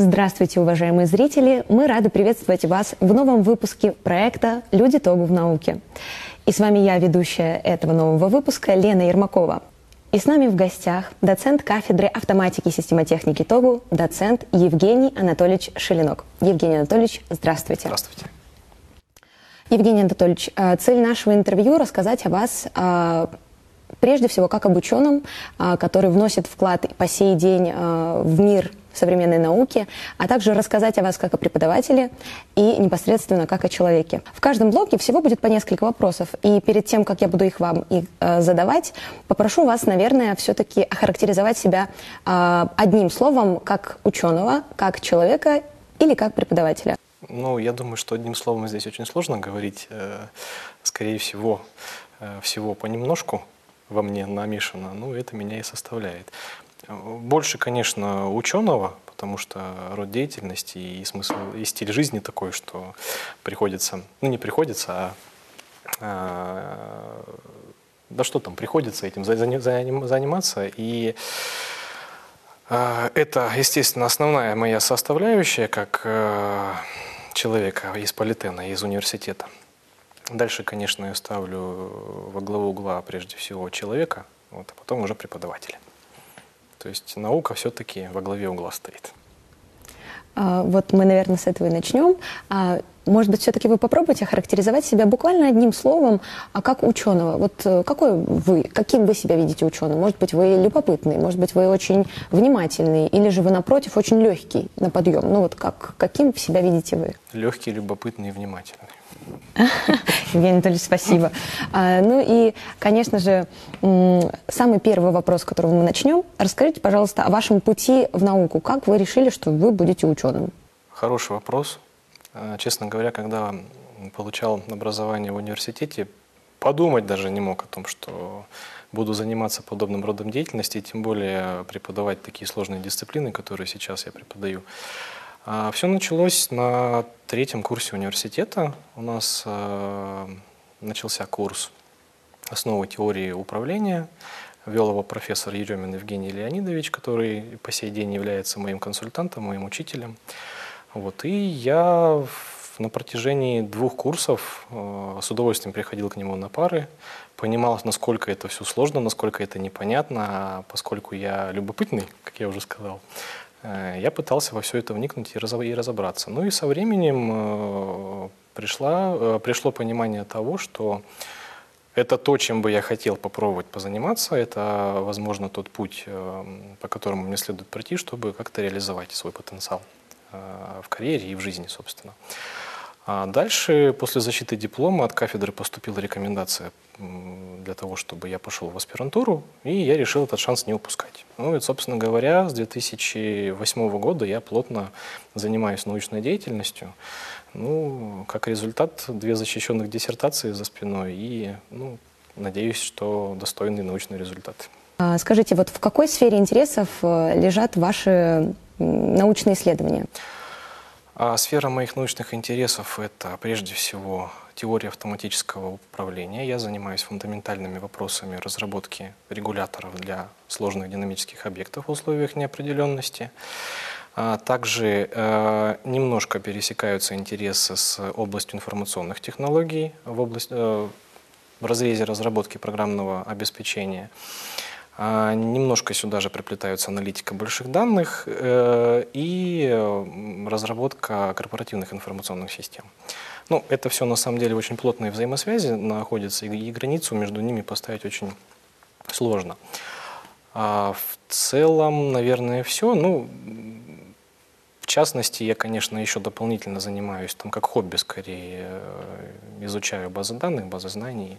Здравствуйте, уважаемые зрители! Мы рады приветствовать вас в новом выпуске проекта «Люди ТОГУ в науке». И с вами я, ведущая этого нового выпуска, Лена Ермакова. И с нами в гостях доцент кафедры автоматики и системотехники ТОГУ, доцент Евгений Анатольевич Шелинок. Евгений Анатольевич, здравствуйте. Здравствуйте. Евгений Анатольевич, э, цель нашего интервью – рассказать о вас э, прежде всего как об ученом, э, который вносит вклад по сей день в мир современной науки, а также рассказать о вас как о преподавателе и непосредственно как о человеке. В каждом блоке всего будет по несколько вопросов, и перед тем, как я буду их вам и, э, задавать, попрошу вас, наверное, все-таки охарактеризовать себя э, одним словом как ученого, как человека или как преподавателя. Ну, я думаю, что одним словом здесь очень сложно говорить. Э, скорее всего, э, всего понемножку во мне намешано, ну, это меня и составляет. Больше, конечно, ученого, потому что род деятельности и смысл, и стиль жизни такой, что приходится, ну не приходится, а, а да что там, приходится этим заниматься. И а, это, естественно, основная моя составляющая, как а, человека из политена, из университета. Дальше, конечно, я ставлю во главу угла прежде всего человека, вот, а потом уже преподавателя. То есть наука все-таки во главе угла стоит. А, вот мы, наверное, с этого и начнем. А, может быть, все-таки вы попробуйте характеризовать себя буквально одним словом, а как ученого. Вот э, какой вы, каким вы себя видите ученым? Может быть, вы любопытный, может быть, вы очень внимательный, или же вы, напротив, очень легкий на подъем. Ну вот как, каким себя видите вы? Легкий, любопытный и внимательный. Евгений Анатольевич, спасибо. А, ну и, конечно же, самый первый вопрос, с которого мы начнем. Расскажите, пожалуйста, о вашем пути в науку. Как вы решили, что вы будете ученым? Хороший вопрос. А, честно говоря, когда получал образование в университете, подумать даже не мог о том, что буду заниматься подобным родом деятельности, тем более преподавать такие сложные дисциплины, которые сейчас я преподаю. А, Все началось на третьем курсе университета. У нас э, начался курс «Основы теории управления». Вел его профессор Еремин Евгений Леонидович, который по сей день является моим консультантом, моим учителем. Вот. И я на протяжении двух курсов э, с удовольствием приходил к нему на пары, понимал, насколько это все сложно, насколько это непонятно, а поскольку я любопытный, как я уже сказал, я пытался во все это вникнуть и разобраться. Ну и со временем э, пришла, э, пришло понимание того, что это то, чем бы я хотел попробовать позаниматься, это, возможно, тот путь, по которому мне следует пройти, чтобы как-то реализовать свой потенциал в карьере и в жизни, собственно. А дальше, после защиты диплома, от кафедры поступила рекомендация для того, чтобы я пошел в аспирантуру, и я решил этот шанс не упускать. Ну и, собственно говоря, с 2008 года я плотно занимаюсь научной деятельностью. Ну, как результат, две защищенных диссертации за спиной и, ну, надеюсь, что достойный научный результат. А скажите, вот в какой сфере интересов э, лежат ваши научные исследования? А сфера моих научных интересов – это прежде всего теория автоматического управления. Я занимаюсь фундаментальными вопросами разработки регуляторов для сложных динамических объектов в условиях неопределенности. А также э, немножко пересекаются интересы с областью информационных технологий в, область, э, в разрезе разработки программного обеспечения. А, немножко сюда же приплетаются аналитика больших данных э, и разработка корпоративных информационных систем. Ну, это все на самом деле очень плотные взаимосвязи находятся, и границу между ними поставить очень сложно. А в целом, наверное, все. Ну, в частности, я, конечно, еще дополнительно занимаюсь, там, как хобби скорее, э, изучаю базы данных, базы знаний,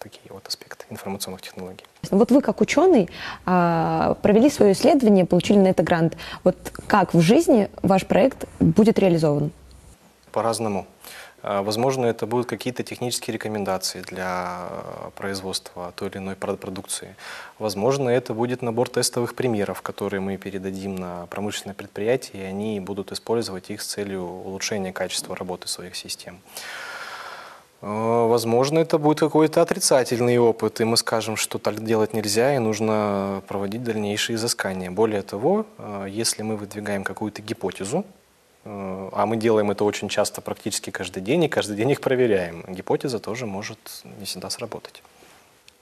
такие вот аспекты информационных технологий. Вот вы как ученый а, провели свое исследование, получили на это грант. Вот как в жизни ваш проект будет реализован? По-разному. А, возможно, это будут какие-то технические рекомендации для производства той или иной продукции. Возможно, это будет набор тестовых примеров, которые мы передадим на промышленное предприятие, и они будут использовать их с целью улучшения качества работы своих систем. Э, возможно, это будет какой-то отрицательный опыт, и мы скажем, что так делать нельзя, и нужно проводить дальнейшие изыскания. Более того, э, если мы выдвигаем какую-то гипотезу, э, а мы делаем это очень часто, практически каждый день, и каждый день их проверяем, гипотеза тоже может не всегда сработать.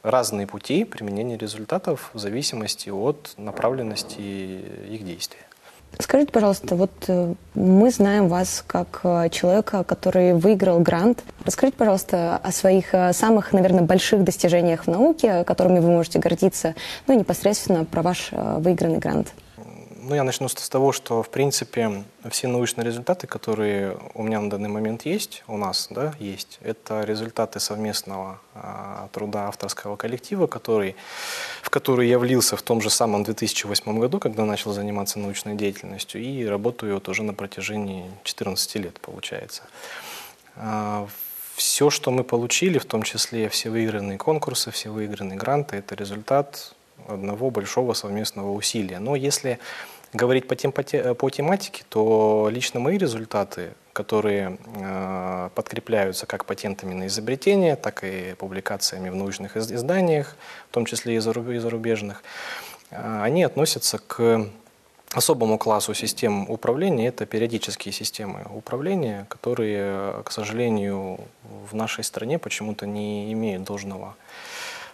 Разные пути применения результатов в зависимости от направленности их действия. Скажите, пожалуйста, вот э, мы знаем вас как э, человека, который выиграл грант. Расскажите, пожалуйста, о своих э, самых, наверное, больших достижениях в науке, которыми вы можете гордиться, ну и непосредственно про ваш выигранный грант. Ну, я начну с того, что, в принципе, все научные результаты, которые у меня на данный момент есть, у нас, да, есть, это результаты совместного а, труда авторского коллектива, который, в который я влился в том же самом 2008 году, когда начал заниматься научной деятельностью, и работаю вот уже на протяжении 14 лет, получается. А, все, что мы получили, в том числе все выигранные конкурсы, все выигранные гранты, это результат одного большого совместного усилия. Но если говорить по, тем, по, те, по тематике, то лично мои результаты, которые э, подкрепляются как патентами на изобретение, так и публикациями в научных изданиях, в том числе и зарубежных, э, они относятся к особому классу систем управления. Это периодические системы управления, которые, к сожалению, в нашей стране почему-то не имеют должного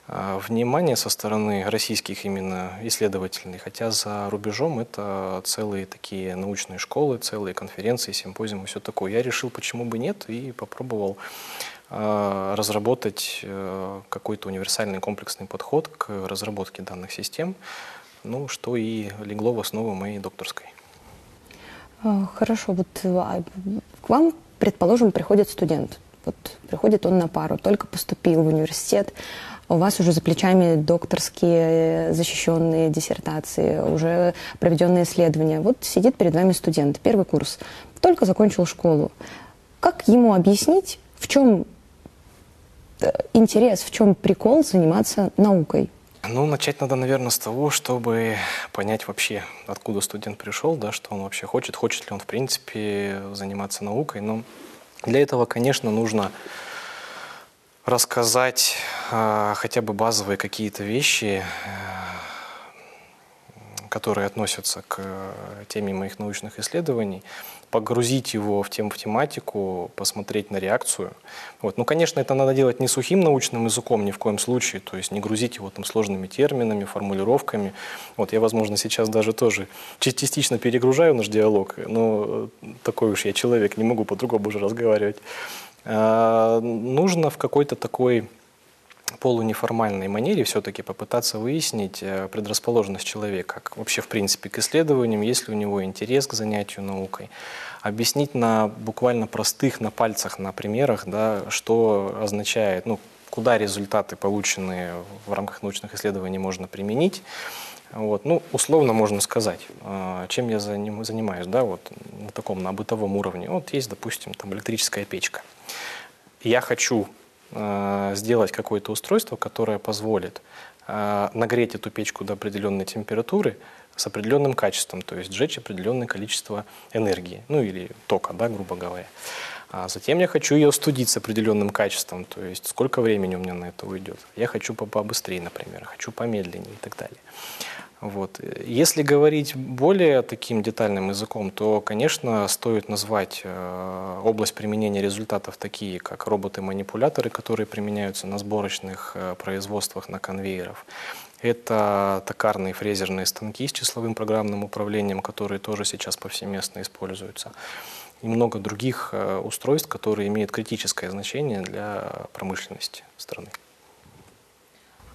а, внимание со стороны российских именно исследователей, хотя за рубежом это целые такие научные школы, целые конференции, симпозиумы, все такое. Я решил, почему бы нет, и попробовал а, разработать э, какой-то универсальный комплексный подход к разработке данных систем, ну, что и легло в основу моей докторской. А, хорошо, вот к вам, предположим, приходит студент. Вот приходит он на пару, только поступил в университет, у вас уже за плечами докторские защищенные диссертации, уже проведенные исследования. Вот сидит перед вами студент, первый курс, только закончил школу. Как ему объяснить, в чем э, интерес, в чем прикол заниматься наукой? Ну, начать надо, наверное, с того, чтобы понять вообще, откуда студент пришел, да, что он вообще хочет, хочет ли он, в принципе, заниматься наукой. Но для этого, конечно, нужно рассказать э, хотя бы базовые какие-то вещи, э, которые относятся к теме моих научных исследований, погрузить его в, тем, в тематику, посмотреть на реакцию. Вот. Ну, конечно, это надо делать не сухим научным языком ни в коем случае, то есть не грузить его там сложными терминами, формулировками. Вот я, возможно, сейчас даже тоже частично перегружаю наш диалог, но такой уж я человек, не могу по-другому уже разговаривать. Э, нужно в какой-то такой полунеформальной манере все-таки попытаться выяснить э, предрасположенность человека, вообще в принципе к исследованиям, есть ли у него интерес к занятию наукой, объяснить на буквально простых, на пальцах, на примерах, да, что означает, ну, куда результаты, полученные в рамках научных исследований, можно применить. Вот. Ну, условно можно сказать, э, чем я занимаюсь, да, вот на таком, на бытовом уровне. Вот есть, допустим, там электрическая печка – я хочу сделать какое-то устройство, которое позволит э, нагреть эту печку до определенной температуры с определенным качеством, то есть сжечь определенное количество энергии, ну или тока, да, грубо говоря. А затем я хочу ее студить с определенным качеством, то есть сколько времени у меня на это уйдет. Я хочу побыстрее, например, хочу помедленнее и так далее. Вот. Если говорить более таким детальным языком, то, конечно, стоит назвать э, область применения результатов такие, как роботы-манипуляторы, которые применяются на сборочных э, производствах на конвейерах. Это токарные фрезерные станки с числовым программным управлением, которые тоже сейчас повсеместно используются. И много других э, устройств, которые имеют критическое значение для промышленности страны.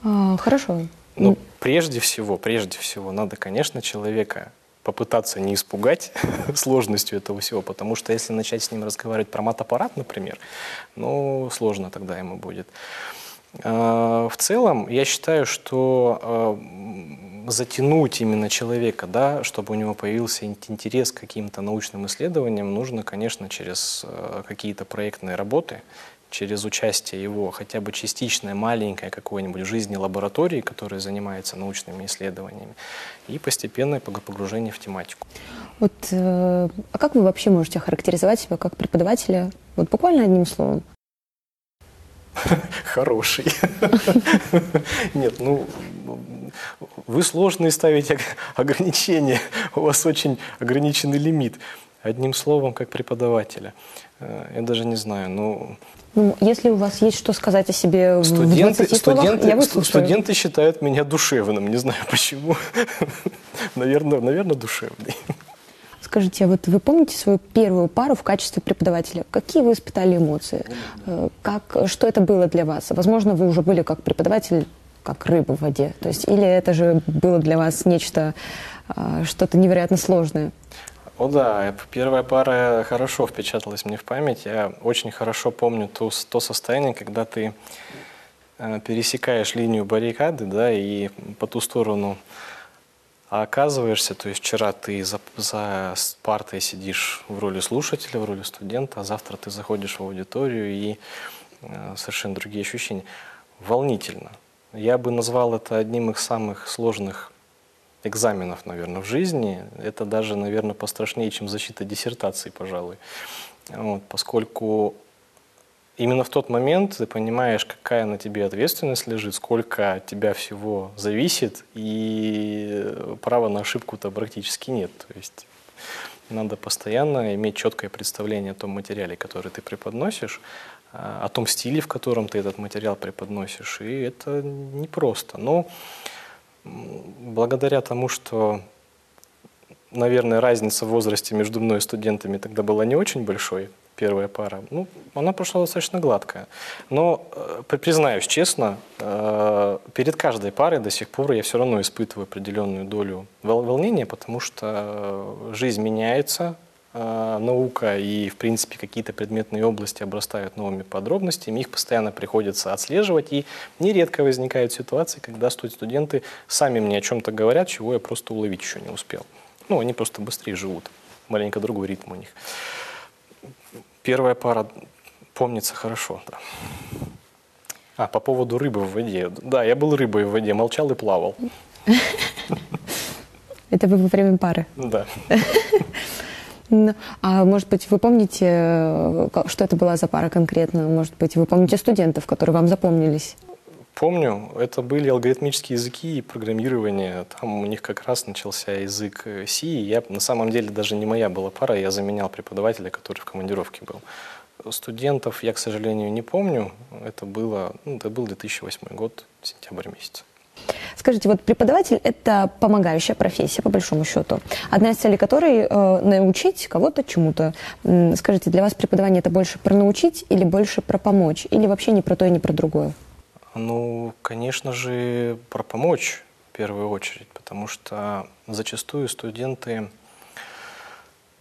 А, хорошо. Но прежде всего, прежде всего, надо, конечно, человека попытаться не испугать сложностью этого всего, потому что если начать с ним разговаривать про мат-аппарат, например, ну, сложно тогда ему будет. А, в целом, я считаю, что а, затянуть именно человека, да, чтобы у него появился интерес к каким-то научным исследованиям, нужно, конечно, через а, какие-то проектные работы, через участие его хотя бы частичное, маленькое какое-нибудь в жизни лаборатории, которая занимается научными исследованиями, и постепенное погружение в тематику. Вот, э, а как вы вообще можете характеризовать себя как преподавателя, вот буквально одним словом? Хороший. Нет, ну, вы сложные ставите ограничения, у вас очень ограниченный лимит. Одним словом, как преподавателя. Э, я даже не знаю, ну... Ну, если у вас есть что сказать о себе студенты, в 20 студенты, словах, я Студенты считают меня душевным, не знаю почему. наверное, наверное, душевный. Скажите, а вот вы помните свою первую пару в качестве преподавателя? Какие вы испытали эмоции? Э, как, что это было для вас? Возможно, вы уже были как преподаватель, как рыба в воде. То есть, или это же было для вас нечто, а, что-то невероятно сложное? О да, первая пара хорошо впечаталась мне в память. Я очень хорошо помню то, то состояние, когда ты э, пересекаешь линию баррикады, да, и по ту сторону оказываешься, то есть вчера ты за, за партой сидишь в роли слушателя, в роли студента, а завтра ты заходишь в аудиторию и э, совершенно другие ощущения. Волнительно. Я бы назвал это одним из самых сложных экзаменов, наверное, в жизни. Это даже, наверное, пострашнее, чем защита диссертации, пожалуй. Вот, поскольку именно в тот момент ты понимаешь, какая на тебе ответственность лежит, сколько от тебя всего зависит, и права на ошибку-то практически нет. То есть надо постоянно иметь четкое представление о том материале, который ты преподносишь, о том стиле, в котором ты этот материал преподносишь, и это непросто. Но благодаря тому, что, наверное, разница в возрасте между мной и студентами тогда была не очень большой, первая пара, ну, она прошла достаточно гладкая. Но, э, признаюсь честно, э, перед каждой парой до сих пор я все равно испытываю определенную долю волнения, потому что жизнь меняется, э, наука и, в принципе, какие-то предметные области обрастают новыми подробностями, их постоянно приходится отслеживать, и нередко возникают ситуации, когда студенты сами мне о чем-то говорят, чего я просто уловить еще не успел. Ну, они просто быстрее живут, маленько другой ритм у них. Первая пара помнится хорошо, да. А, по поводу рыбы в воде. Да, я был рыбой в воде, молчал и плавал. Это вы во время пары? Да. А может быть, вы помните, э, что это была за пара конкретно? Может быть, вы помните студентов, которые вам запомнились? Помню, это были алгоритмические языки и программирование. Там у них как раз начался язык C. Я, на самом деле даже не моя была пара, я заменял преподавателя, который в командировке был. Студентов я, к сожалению, не помню. Это, было, ну, это был 2008 год, сентябрь месяц. Скажите, вот преподаватель – это помогающая профессия, по большому счету. Одна из целей которой э, – научить кого-то чему-то. Скажите, для вас преподавание – это больше про научить или больше про помочь? Или вообще не про то и не про другое? Ну, конечно же, про помочь в первую очередь, потому что зачастую студенты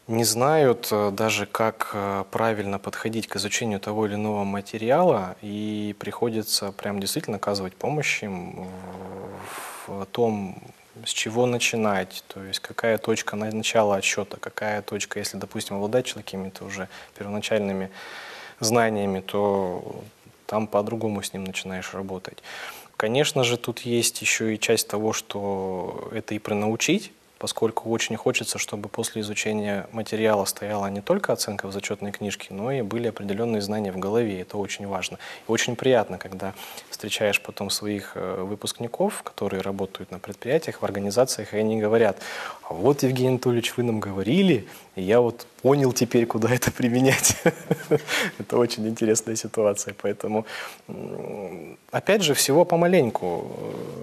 не знают э, даже, как э, правильно подходить к изучению того или иного материала, и приходится прям действительно оказывать помощь им в том, с чего начинать, то есть какая точка начала отсчета, какая точка, если, допустим, обладать какими-то уже первоначальными знаниями, то там по-другому с ним начинаешь работать. Конечно же, тут есть еще и часть того, что это и пронаучить, поскольку очень хочется, чтобы после изучения материала стояла не только оценка в зачетной книжке, но и были определенные знания в голове. Это очень важно. И очень приятно, когда встречаешь потом своих э, выпускников, которые работают на предприятиях, в организациях, и они говорят, а вот, Евгений Анатольевич, вы нам говорили, и я вот понял теперь, куда это применять. Это очень интересная ситуация. Поэтому, опять же, всего помаленьку.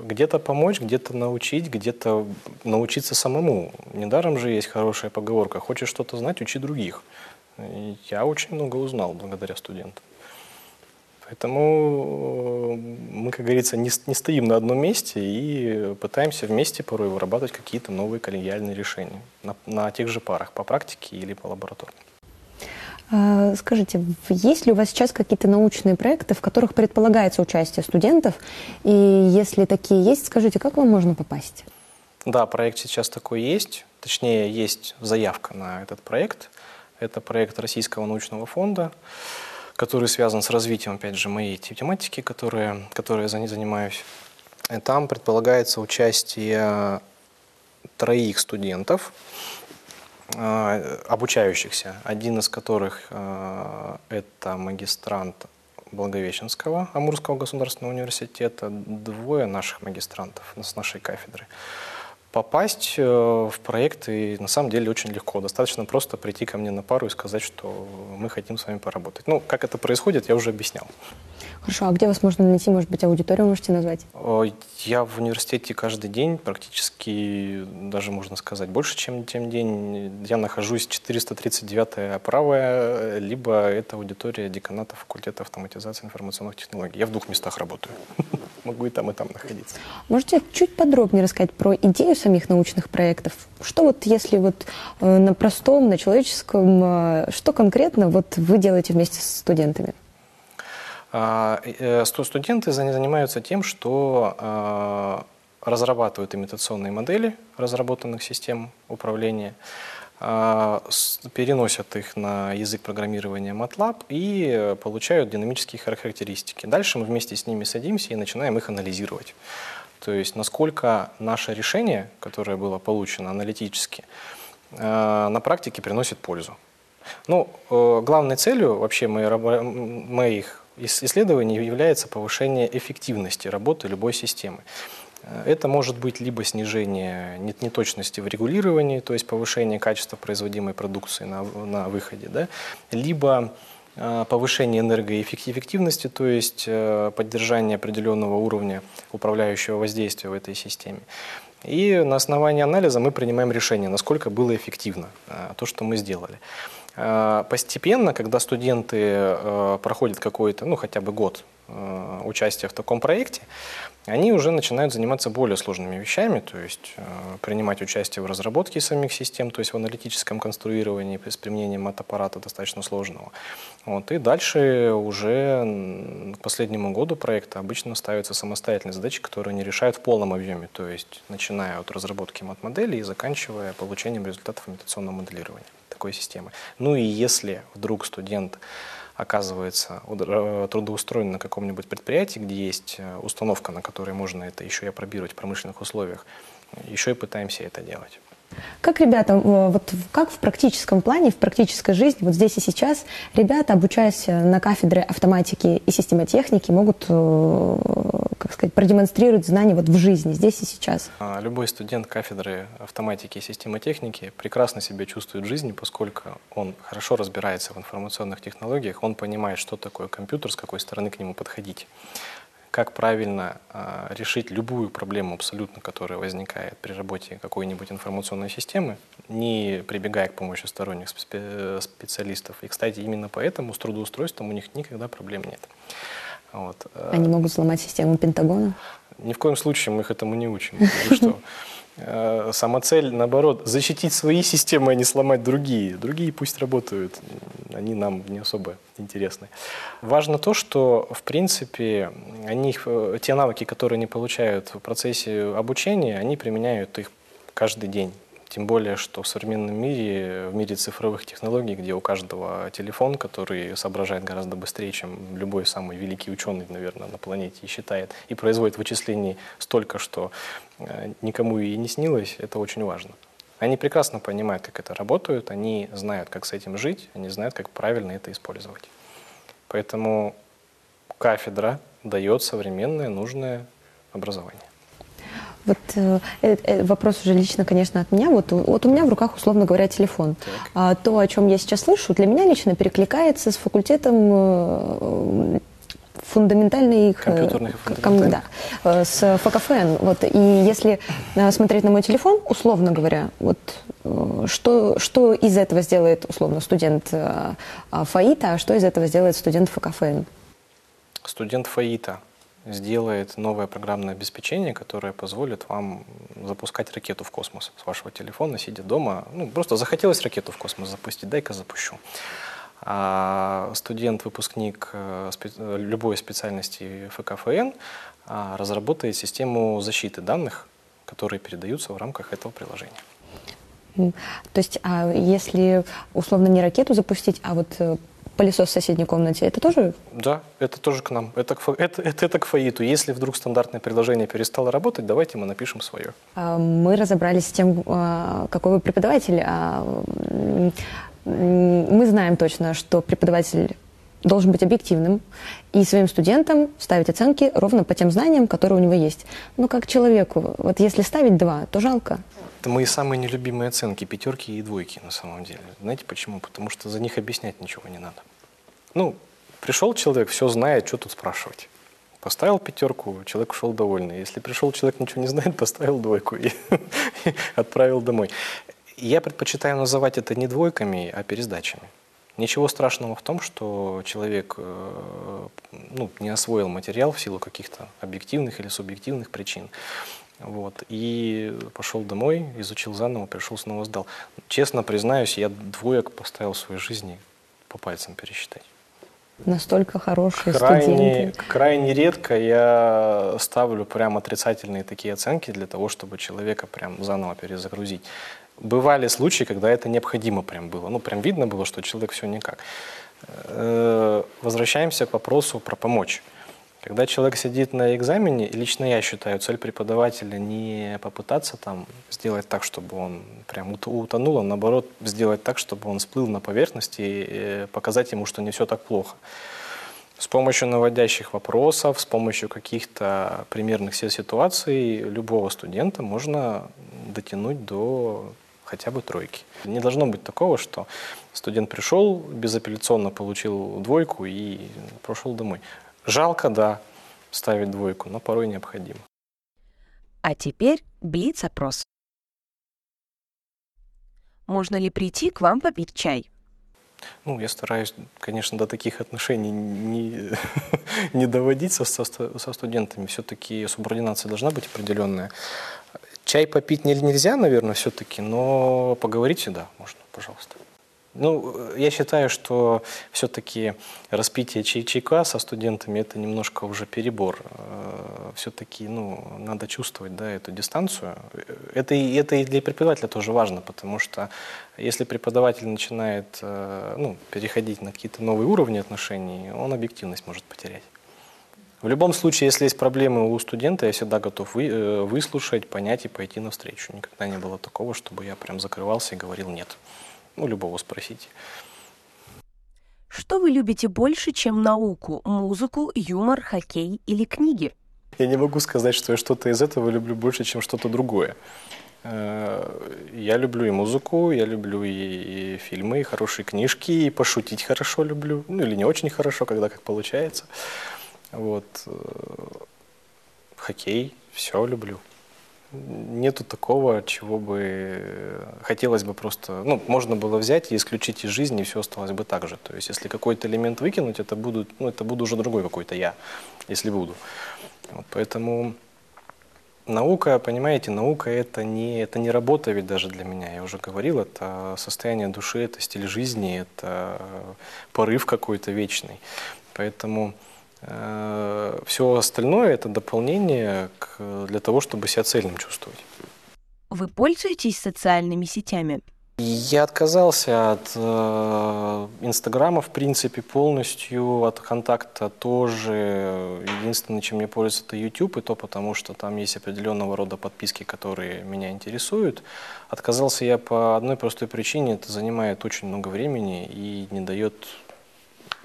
Где-то помочь, где-то научить, где-то научиться самому. Недаром же есть хорошая поговорка. Хочешь что-то знать, учи других. И я очень много узнал благодаря студентам. Поэтому э, мы, как говорится, не, не стоим на одном месте и пытаемся вместе порой вырабатывать какие-то новые коллегиальные решения на, на тех же парах, по практике или по лаборатории. А, скажите, есть ли у вас сейчас какие-то научные проекты, в которых предполагается участие студентов? И если такие есть, скажите, как вам можно попасть? Да, проект сейчас такой есть. Точнее, есть заявка на этот проект. Это проект Российского научного фонда который связан с развитием, опять же, моей тематики, которая, которой я занимаюсь. И там предполагается участие троих студентов, э, обучающихся, один из которых э, это магистрант Благовещенского Амурского государственного университета, двое наших магистрантов с нашей кафедры попасть э, в проекты на самом деле очень легко. Достаточно просто прийти ко мне на пару и сказать, что мы хотим с вами поработать. Ну, как это происходит, я уже объяснял. Хорошо, а где вас можно найти? Может быть, аудиторию можете назвать? Я в университете каждый день, практически, даже можно сказать, больше, чем тем день. Я нахожусь 439 правая, либо это аудитория деканата факультета автоматизации информационных технологий. Я в двух местах работаю. Могу и там, и там находиться. Можете чуть подробнее рассказать про идею самих научных проектов? Что вот, если вот э, на простом, на человеческом, э, что конкретно вот вы делаете вместе с студентами? А, э, студенты занимаются тем, что а, разрабатывают имитационные модели разработанных систем управления, а, переносят их на язык программирования MATLAB и получают динамические характеристики. Дальше мы вместе с ними садимся и начинаем их анализировать. То есть насколько наше решение, которое было получено аналитически, на практике приносит пользу. Ну, э, главной целью вообще моих исследований является повышение эффективности работы любой системы. Э, это может быть либо снижение неточности в регулировании, то есть повышение качества производимой продукции на, на выходе, да, либо э, повышение энергоэффективности, то есть э, поддержание определенного уровня управляющего воздействия в этой системе. И на основании анализа мы принимаем решение, насколько было эффективно то, что мы сделали. Э, постепенно, когда студенты э, проходят какой-то, ну хотя бы год э, участия в таком проекте, они уже начинают заниматься более сложными вещами, то есть принимать участие в разработке самих систем, то есть в аналитическом конструировании с применением мат-аппарата достаточно сложного. Вот, и дальше уже к последнему году проекта обычно ставятся самостоятельные задачи, которые они решают в полном объеме, то есть начиная от разработки мат-моделей и заканчивая получением результатов имитационного моделирования такой системы. Ну и если вдруг студент оказывается э, трудоустроен на каком-нибудь предприятии, где есть э, установка, на которой можно это еще и опробировать в промышленных условиях, еще и пытаемся это делать. Как ребята, вот как в практическом плане, в практической жизни, вот здесь и сейчас, ребята, обучаясь на кафедре автоматики и системотехники, могут, э, как сказать, продемонстрировать знания вот в жизни, здесь и сейчас? А, любой студент кафедры автоматики и системотехники прекрасно себя чувствует в жизни, поскольку он хорошо разбирается в информационных технологиях, он понимает, что такое компьютер, с какой стороны к нему подходить как правильно э, решить любую проблему абсолютно, которая возникает при работе какой-нибудь информационной системы, не прибегая к помощи сторонних спе специалистов. И, кстати, именно поэтому с трудоустройством у них никогда проблем нет. Вот. Э, Они могут сломать систему Пентагона? Ни в коем случае мы их этому не учим. что Э, сама цель, наоборот, защитить свои системы, а не сломать другие. Другие пусть работают, они нам не особо интересны. Важно то, что, в принципе, они, э, те навыки, которые они получают в процессе обучения, они применяют их каждый день. Тем более, что в современном мире, в мире цифровых технологий, где у каждого телефон, который соображает гораздо быстрее, чем любой самый великий ученый, наверное, на планете, и считает, и производит вычислений столько, что э, никому и не снилось, это очень важно. Они прекрасно понимают, как это работает, они знают, как с этим жить, они знают, как правильно это использовать. Поэтому кафедра дает современное, нужное образование. Вот э, э, э, вопрос уже лично, конечно, от меня. Вот, вот у меня в руках, условно говоря, телефон. А, то, о чем я сейчас слышу, для меня лично перекликается с факультетом э, фундаментальных... Компьютерных ком, да, э, с ФКФН. Вот, и если смотреть на мой телефон, условно говоря, вот что, что из этого сделает, условно, студент ФАИТа, а что из этого сделает студент ФКФН? Студент ФАИТа сделает новое программное обеспечение, которое позволит вам запускать ракету в космос с вашего телефона, сидя дома. Ну, просто захотелось ракету в космос запустить, дай-ка запущу. А студент-выпускник э, любой специальности ФКФН а, разработает систему защиты данных, которые передаются в рамках этого приложения. То есть, а если условно не ракету запустить, а вот э, пылесос в соседней комнате, это тоже? Да, это тоже к нам. Это, это, это, это к ФАИТу. Если вдруг стандартное предложение перестало работать, давайте мы напишем свое. А, мы разобрались с тем, а, какой вы преподаватель. А, мы знаем точно, что преподаватель должен быть объективным и своим студентам ставить оценки ровно по тем знаниям, которые у него есть. Но как человеку, вот если ставить два, то жалко. Это мои самые нелюбимые оценки, пятерки и двойки на самом деле. Знаете почему? Потому что за них объяснять ничего не надо. Ну, пришел человек, все знает, что тут спрашивать. Поставил пятерку, человек ушел довольный. Если пришел человек, ничего не знает, поставил двойку и отправил домой. Я предпочитаю называть это не двойками, а пересдачами. Ничего страшного в том, что человек э, ну, не освоил материал в силу каких-то объективных или субъективных причин. Вот. И пошел домой, изучил заново, пришел, снова сдал. Честно признаюсь, я двоек поставил в своей жизни по пальцам пересчитать. Настолько хорошие крайне, студенты. Крайне редко я ставлю прям отрицательные такие оценки для того, чтобы человека прям заново перезагрузить. Бывали случаи, когда это необходимо прям было. Ну, прям видно было, что человек все никак. Э, возвращаемся к вопросу про помочь. Когда человек сидит на экзамене, лично я считаю, цель преподавателя не попытаться там сделать так, чтобы он прям утонул, а наоборот сделать так, чтобы он всплыл на поверхности и показать ему, что не все так плохо. С помощью наводящих вопросов, с помощью каких-то примерных ситуаций любого студента можно дотянуть до хотя бы тройки. Не должно быть такого, что студент пришел, безапелляционно получил двойку и прошел домой. Жалко, да, ставить двойку, но порой необходимо. А теперь блиц-опрос. Можно ли прийти к вам попить чай? Ну, я стараюсь, конечно, до таких отношений не, не доводить со, со, со студентами. Все-таки субординация должна быть определенная. Чай попить нельзя, наверное, все-таки, но поговорить всегда можно, пожалуйста. Ну, я считаю, что все-таки распитие чай чайка со студентами это немножко уже перебор. Э, все-таки, ну, надо чувствовать, да, эту дистанцию. Это, и, это и для преподавателя тоже важно, потому что если преподаватель начинает, э, ну, переходить на какие-то новые уровни отношений, он объективность может потерять. В любом случае, если есть проблемы у студента, я всегда готов вы, э, выслушать, понять и пойти навстречу. Никогда не было такого, чтобы я прям закрывался и говорил «нет». Ну, любого спросите. Что вы любите больше, чем науку, музыку, юмор, хоккей или книги? Я не могу сказать, что я что-то из этого люблю больше, чем что-то другое. Э, я люблю и музыку, я люблю и, фильмы, и хорошие книжки, и пошутить хорошо люблю. Ну, или не очень хорошо, когда как получается. Вот. Э, хоккей, все люблю нету такого, чего бы э, хотелось бы просто, ну, можно было взять и исключить из жизни, и все осталось бы так же. То есть, если какой-то элемент выкинуть, это буду, ну, это буду уже другой какой-то я, если буду. Вот, поэтому наука, понимаете, наука это не, это не работа ведь даже для меня, я уже говорил, это состояние души, это стиль жизни, это порыв какой-то вечный. Поэтому Все остальное это дополнение к, для того, чтобы себя цельным чувствовать. Вы пользуетесь социальными сетями? Я отказался от э, Инстаграма, в принципе, полностью, от контакта тоже. Единственное, чем я пользуюсь, это YouTube, и то потому, что там есть определенного рода подписки, которые меня интересуют. Отказался я по одной простой причине, это занимает очень много времени и не дает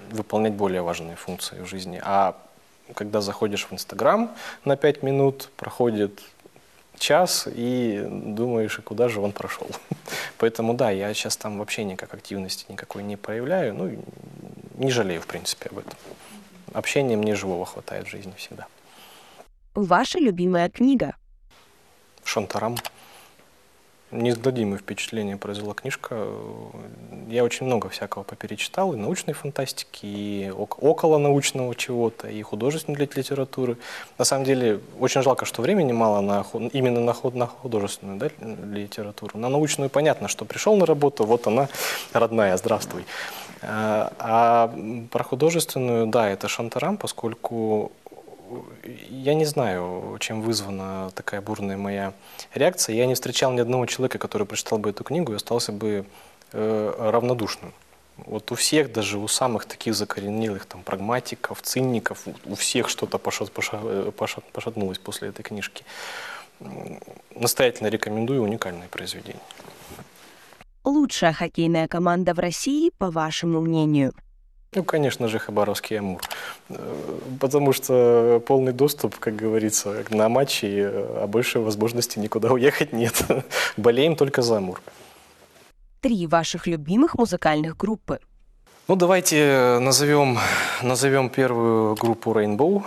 выполнять более важные функции в жизни. А когда заходишь в Инстаграм на 5 минут, проходит час и думаешь, и куда же он прошел. Поэтому да, я сейчас там вообще никак активности никакой не проявляю, ну, не жалею, в принципе, об этом. Общения мне живого хватает в жизни всегда. Ваша любимая книга? Шантарам. Неизгладимое впечатление произвела книжка. Я очень много всякого поперечитал, и научной фантастики, и около научного чего-то, и художественной литературы. На самом деле, очень жалко, что времени мало на, именно на, на художественную да, литературу. На научную понятно, что пришел на работу, вот она, родная, здравствуй. А, а про художественную, да, это Шантарам, поскольку я не знаю, чем вызвана такая бурная моя реакция. Я не встречал ни одного человека, который прочитал бы эту книгу и остался бы э, равнодушным. Вот у всех, даже у самых таких закоренелых там, прагматиков, циников, у всех что-то пошат, пошат, пошат, пошатнулось после этой книжки. Настоятельно рекомендую уникальное произведение. Лучшая хоккейная команда в России, по вашему мнению? Ну, конечно же, Хабаровский Амур. Э, потому что полный доступ, как говорится, на матчи, а больше возможности никуда уехать нет. Болеем только за Амур. Три ваших любимых музыкальных группы. Ну, давайте назовем, назовем первую группу Rainbow,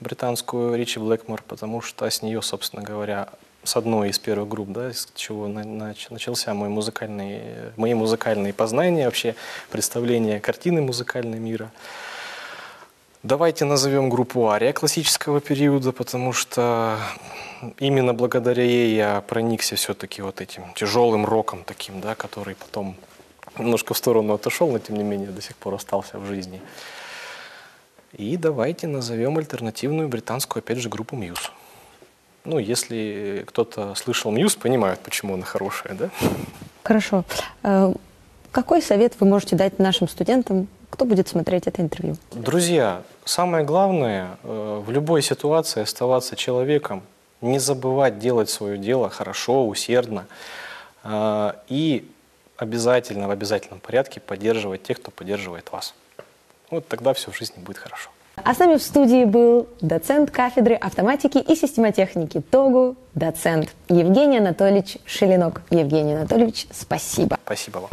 британскую Ричи Блэкмор, потому что с нее, собственно говоря, с одной из первых групп, да, с чего начался мой музыкальный, мои музыкальные познания, вообще представление картины музыкальной мира. Давайте назовем группу Ария классического периода, потому что именно благодаря ей я проникся все-таки вот этим тяжелым роком таким, да, который потом немножко в сторону отошел, но тем не менее до сих пор остался в жизни. И давайте назовем альтернативную британскую, опять же, группу Мьюз. Ну, если кто-то слышал Мьюз, понимают, почему она хорошая, да? Хорошо. Э, какой совет вы можете дать нашим студентам, кто будет смотреть это интервью? Друзья, самое главное э, в любой ситуации оставаться человеком, не забывать делать свое дело хорошо, усердно э, и обязательно в обязательном порядке поддерживать тех, кто поддерживает вас. Вот тогда все в жизни будет хорошо. А с нами в студии был доцент кафедры автоматики и системотехники ТОГУ, доцент Евгений Анатольевич Шелинок. Евгений Анатольевич, спасибо. Спасибо вам.